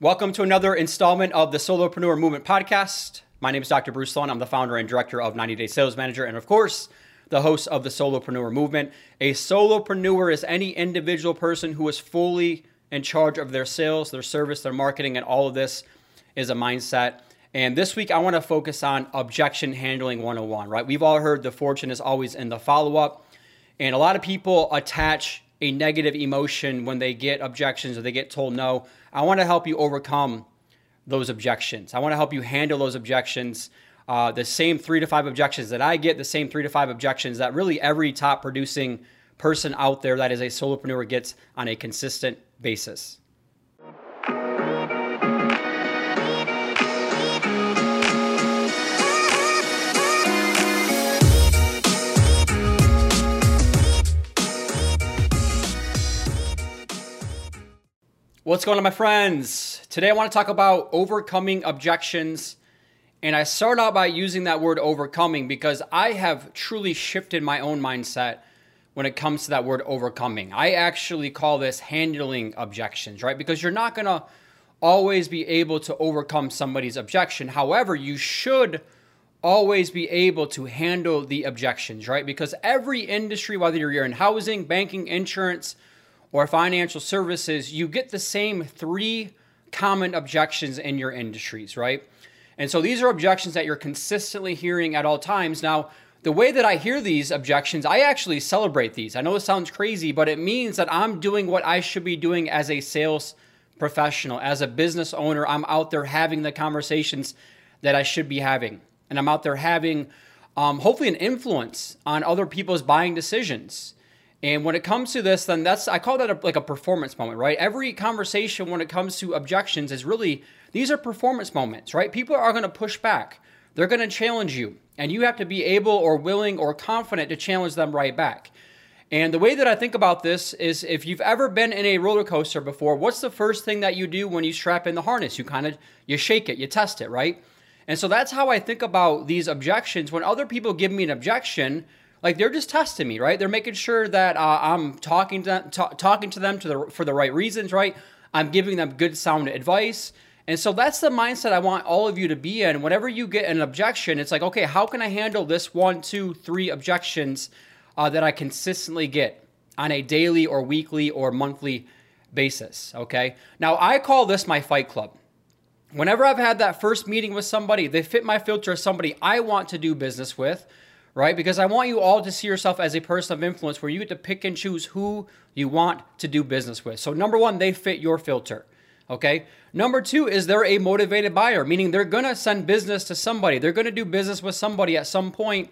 Welcome to another installment of the Solopreneur Movement podcast. My name is Dr. Bruce Lund. I'm the founder and director of 90 Day Sales Manager, and of course, the host of the Solopreneur Movement. A solopreneur is any individual person who is fully in charge of their sales, their service, their marketing, and all of this is a mindset. And this week, I want to focus on objection handling 101, right? We've all heard the fortune is always in the follow up. And a lot of people attach a negative emotion when they get objections or they get told no. I want to help you overcome those objections. I want to help you handle those objections. Uh, the same three to five objections that I get, the same three to five objections that really every top producing person out there that is a solopreneur gets on a consistent basis. What's going on, my friends? Today I want to talk about overcoming objections. And I start out by using that word overcoming because I have truly shifted my own mindset when it comes to that word overcoming. I actually call this handling objections, right? Because you're not going to always be able to overcome somebody's objection. However, you should always be able to handle the objections, right? Because every industry, whether you're in housing, banking, insurance, or financial services, you get the same three common objections in your industries, right? And so these are objections that you're consistently hearing at all times. Now, the way that I hear these objections, I actually celebrate these. I know this sounds crazy, but it means that I'm doing what I should be doing as a sales professional, as a business owner. I'm out there having the conversations that I should be having. And I'm out there having, um, hopefully, an influence on other people's buying decisions. And when it comes to this, then that's I call that a, like a performance moment, right? Every conversation when it comes to objections is really these are performance moments, right? People are going to push back. They're going to challenge you, and you have to be able or willing or confident to challenge them right back. And the way that I think about this is if you've ever been in a roller coaster before, what's the first thing that you do when you strap in the harness? You kind of you shake it, you test it, right? And so that's how I think about these objections. When other people give me an objection, like they're just testing me, right? They're making sure that uh, I'm talking to them, t- talking to them to the, for the right reasons, right? I'm giving them good sound advice. And so that's the mindset I want all of you to be in. Whenever you get an objection, it's like, okay, how can I handle this one, two, three objections uh, that I consistently get on a daily or weekly or monthly basis? Okay. Now, I call this my fight club. Whenever I've had that first meeting with somebody, they fit my filter as somebody I want to do business with right? Because I want you all to see yourself as a person of influence where you get to pick and choose who you want to do business with. So, number one, they fit your filter. Okay. Number two is they're a motivated buyer, meaning they're going to send business to somebody. They're going to do business with somebody at some point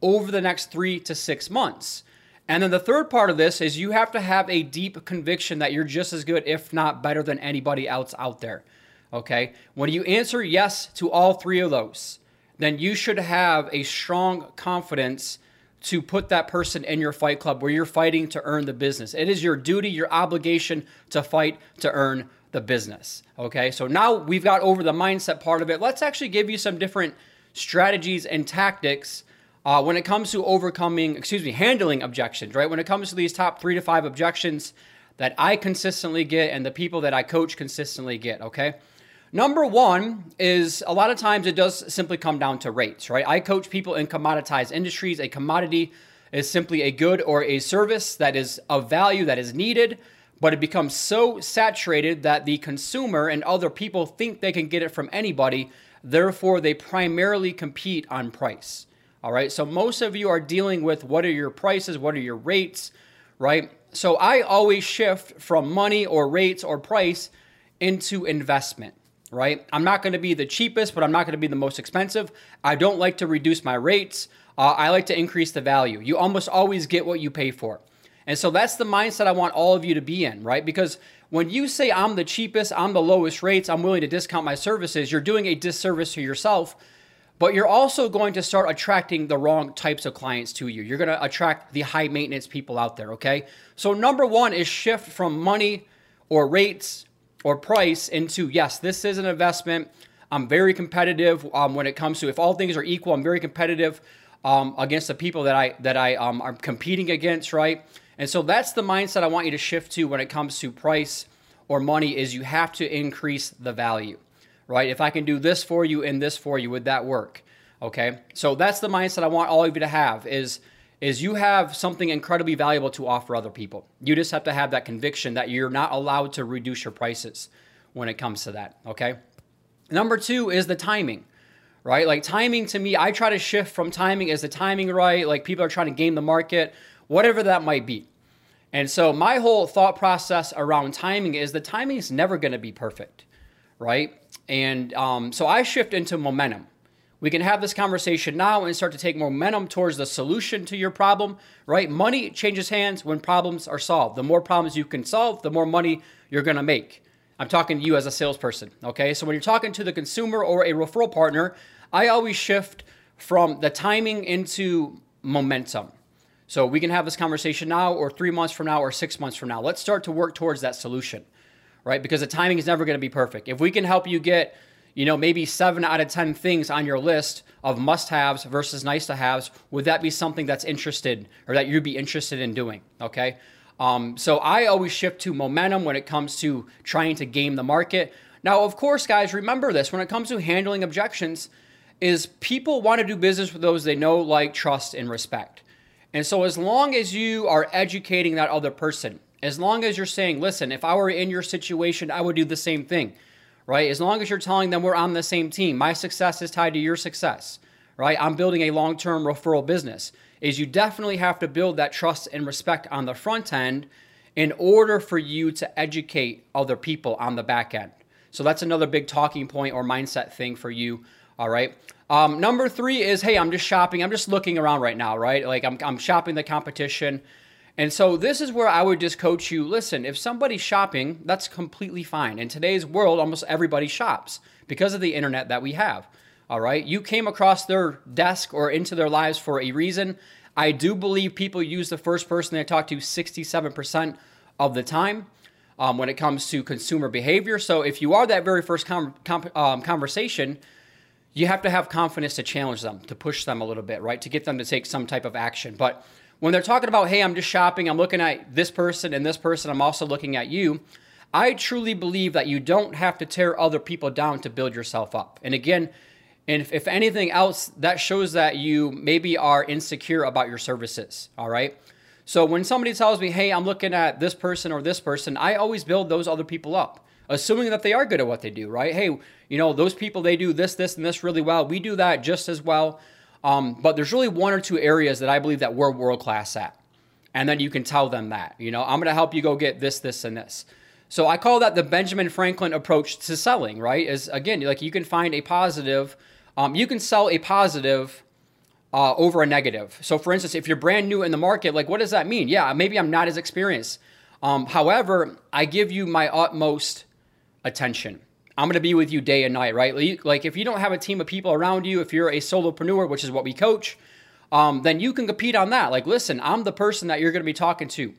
over the next three to six months. And then the third part of this is you have to have a deep conviction that you're just as good, if not better, than anybody else out there. Okay. When you answer yes to all three of those, then you should have a strong confidence to put that person in your fight club where you're fighting to earn the business. It is your duty, your obligation to fight to earn the business. Okay, so now we've got over the mindset part of it. Let's actually give you some different strategies and tactics uh, when it comes to overcoming, excuse me, handling objections, right? When it comes to these top three to five objections that I consistently get and the people that I coach consistently get, okay? Number one is a lot of times it does simply come down to rates, right? I coach people in commoditized industries. A commodity is simply a good or a service that is of value that is needed, but it becomes so saturated that the consumer and other people think they can get it from anybody. Therefore, they primarily compete on price. All right. So most of you are dealing with what are your prices, what are your rates, right? So I always shift from money or rates or price into investment right? I'm not going to be the cheapest, but I'm not going to be the most expensive. I don't like to reduce my rates. Uh, I like to increase the value. You almost always get what you pay for. And so that's the mindset I want all of you to be in, right? Because when you say I'm the cheapest, I'm the lowest rates, I'm willing to discount my services, you're doing a disservice to yourself, but you're also going to start attracting the wrong types of clients to you. You're going to attract the high maintenance people out there, okay? So, number one is shift from money or rates or price into yes, this is an investment. I'm very competitive um, when it comes to if all things are equal. I'm very competitive um, against the people that I that I um, are competing against, right? And so that's the mindset I want you to shift to when it comes to price or money is you have to increase the value, right? If I can do this for you and this for you, would that work? Okay. So that's the mindset I want all of you to have is is you have something incredibly valuable to offer other people. You just have to have that conviction that you're not allowed to reduce your prices when it comes to that. Okay. Number two is the timing, right? Like timing to me, I try to shift from timing. Is the timing right? Like people are trying to game the market, whatever that might be. And so my whole thought process around timing is the timing is never going to be perfect, right? And um, so I shift into momentum. We can have this conversation now and start to take momentum towards the solution to your problem, right? Money changes hands when problems are solved. The more problems you can solve, the more money you're going to make. I'm talking to you as a salesperson, okay? So when you're talking to the consumer or a referral partner, I always shift from the timing into momentum. So we can have this conversation now, or three months from now, or six months from now. Let's start to work towards that solution, right? Because the timing is never going to be perfect. If we can help you get, you know, maybe seven out of 10 things on your list of must haves versus nice to haves, would that be something that's interested or that you'd be interested in doing? Okay. Um, so I always shift to momentum when it comes to trying to game the market. Now, of course, guys, remember this when it comes to handling objections, is people want to do business with those they know, like, trust, and respect. And so, as long as you are educating that other person, as long as you're saying, listen, if I were in your situation, I would do the same thing, right? As long as you're telling them we're on the same team, my success is tied to your success, right? I'm building a long term referral business. Is you definitely have to build that trust and respect on the front end in order for you to educate other people on the back end. So, that's another big talking point or mindset thing for you all right. Um, number three is, hey, I'm just shopping. I'm just looking around right now, right? Like I'm, I'm shopping the competition. And so this is where I would just coach you. Listen, if somebody's shopping, that's completely fine. In today's world, almost everybody shops because of the internet that we have. All right. You came across their desk or into their lives for a reason. I do believe people use the first person they talk to 67% of the time um, when it comes to consumer behavior. So if you are that very first com- com- um, conversation, you have to have confidence to challenge them, to push them a little bit, right? To get them to take some type of action. But when they're talking about, hey, I'm just shopping, I'm looking at this person and this person, I'm also looking at you, I truly believe that you don't have to tear other people down to build yourself up. And again, and if, if anything else, that shows that you maybe are insecure about your services, all right? So when somebody tells me, hey, I'm looking at this person or this person, I always build those other people up assuming that they are good at what they do, right? Hey, you know, those people, they do this, this, and this really well. We do that just as well. Um, but there's really one or two areas that I believe that we're world class at. And then you can tell them that, you know, I'm going to help you go get this, this, and this. So I call that the Benjamin Franklin approach to selling, right? Is again, like you can find a positive, um, you can sell a positive uh, over a negative. So for instance, if you're brand new in the market, like what does that mean? Yeah, maybe I'm not as experienced. Um, however, I give you my utmost attention. I'm going to be with you day and night, right? Like if you don't have a team of people around you, if you're a solopreneur, which is what we coach, um, then you can compete on that. Like, listen, I'm the person that you're going to be talking to.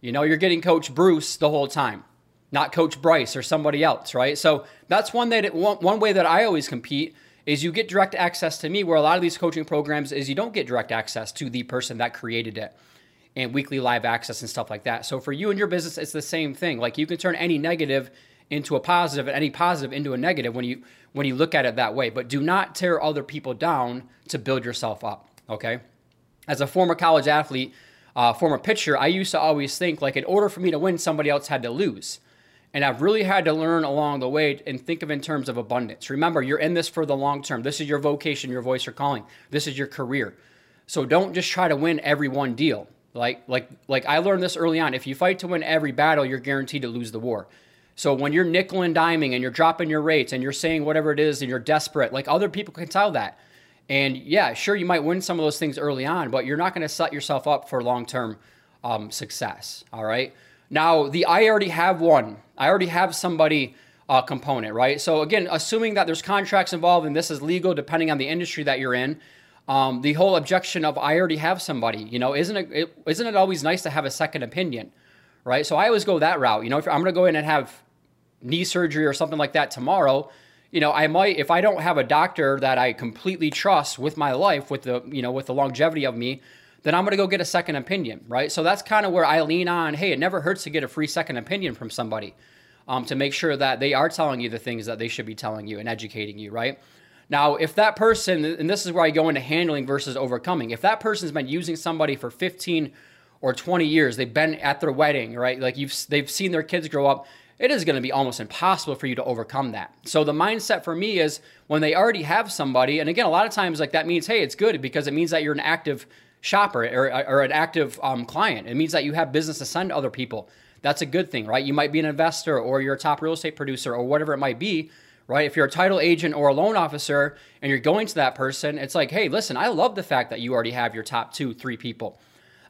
You know, you're getting Coach Bruce the whole time, not Coach Bryce or somebody else, right? So that's one that one, one way that I always compete is you get direct access to me. Where a lot of these coaching programs is you don't get direct access to the person that created it and weekly live access and stuff like that. So for you and your business, it's the same thing. Like you can turn any negative into a positive and any positive into a negative when you when you look at it that way. But do not tear other people down to build yourself up. Okay. As a former college athlete, uh, former pitcher, I used to always think like in order for me to win, somebody else had to lose. And I've really had to learn along the way and think of in terms of abundance. Remember, you're in this for the long term. This is your vocation, your voice, your calling. This is your career. So don't just try to win every one deal. Like like like I learned this early on. If you fight to win every battle, you're guaranteed to lose the war. So when you're nickel and diming and you're dropping your rates and you're saying whatever it is and you're desperate, like other people can tell that. And yeah, sure, you might win some of those things early on, but you're not going to set yourself up for long term um, success. All right. Now, the I already have one, I already have somebody uh, component, right? So again, assuming that there's contracts involved and this is legal depending on the industry that you're in. Um, the whole objection of I already have somebody, you know, isn't it, it isn't it always nice to have a second opinion, right? So I always go that route. You know, if I'm going to go in and have knee surgery or something like that tomorrow, you know, I might if I don't have a doctor that I completely trust with my life, with the you know with the longevity of me, then I'm going to go get a second opinion, right? So that's kind of where I lean on. Hey, it never hurts to get a free second opinion from somebody. um, to make sure that they are telling you the things that they should be telling you and educating you, right? Now, if that person, and this is where I go into handling versus overcoming, if that person's been using somebody for 15 or 20 years, they've been at their wedding, right? Like you've they've seen their kids grow up, it is going to be almost impossible for you to overcome that. So the mindset for me is when they already have somebody, and again, a lot of times like that means, hey, it's good because it means that you're an active shopper or, or an active um, client. It means that you have business to send to other people. That's a good thing, right? You might be an investor or you're a top real estate producer or whatever it might be, right? If you're a title agent or a loan officer and you're going to that person, it's like, hey, listen, I love the fact that you already have your top two, three people.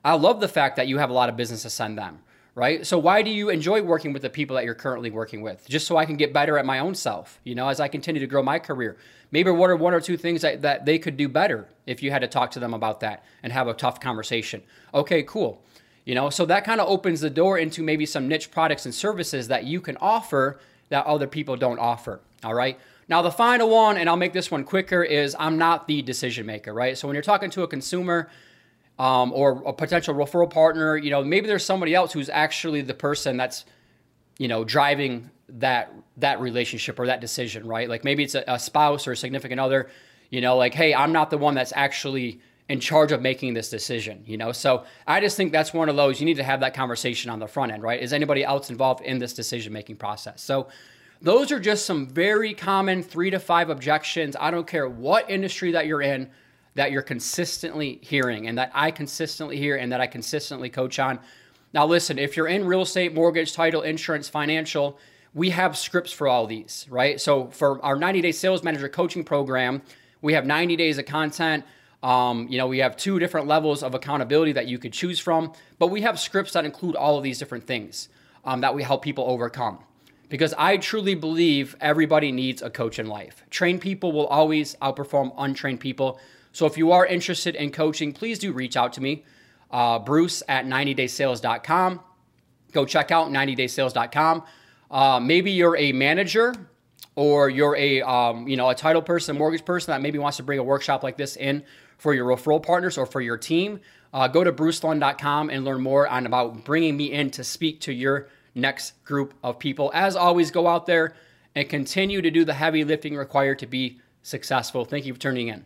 I love the fact that you have a lot of business to send them right? So why do you enjoy working with the people that you're currently working with? Just so I can get better at my own self, you know, as I continue to grow my career. Maybe what are one or two things that, that they could do better if you had to talk to them about that and have a tough conversation. Okay, cool. You know, so that kind of opens the door into maybe some niche products and services that you can offer that other people don't offer. All right. Now, the final one, and I'll make this one quicker, is I'm not the decision maker, right? So when you're talking to a consumer, um, or a potential referral partner, you know, maybe there's somebody else who's actually the person that's, you know, driving that that relationship or that decision, right? Like maybe it's a, a spouse or a significant other, you know, like, hey, I'm not the one that's actually in charge of making this decision, you know? So I just think that's one of those you need to have that conversation on the front end, right? Is anybody else involved in this decision making process? So those are just some very common three to five objections. I don't care what industry that you're in that you're consistently hearing and that I consistently hear and that I consistently coach on. Now, listen, if you're in real estate, mortgage, title, insurance, financial, we have scripts for all these, right? So for our 90 day sales manager coaching program, we have 90 days of content. Um, you know, we have two different levels of accountability that you could choose from, but we have scripts that include all of these different things um, that we help people overcome. Because I truly believe everybody needs a coach in life. Trained people will always outperform untrained people. So if you are interested in coaching, please do reach out to me, uh, Bruce at 90daysales.com. Go check out 90daysales.com. Uh, maybe you're a manager or you're a um, you know a title person, a mortgage person that maybe wants to bring a workshop like this in for your referral partners or for your team. Uh, go to brucelund.com and learn more on about bringing me in to speak to your next group of people. As always, go out there and continue to do the heavy lifting required to be successful. Thank you for tuning in.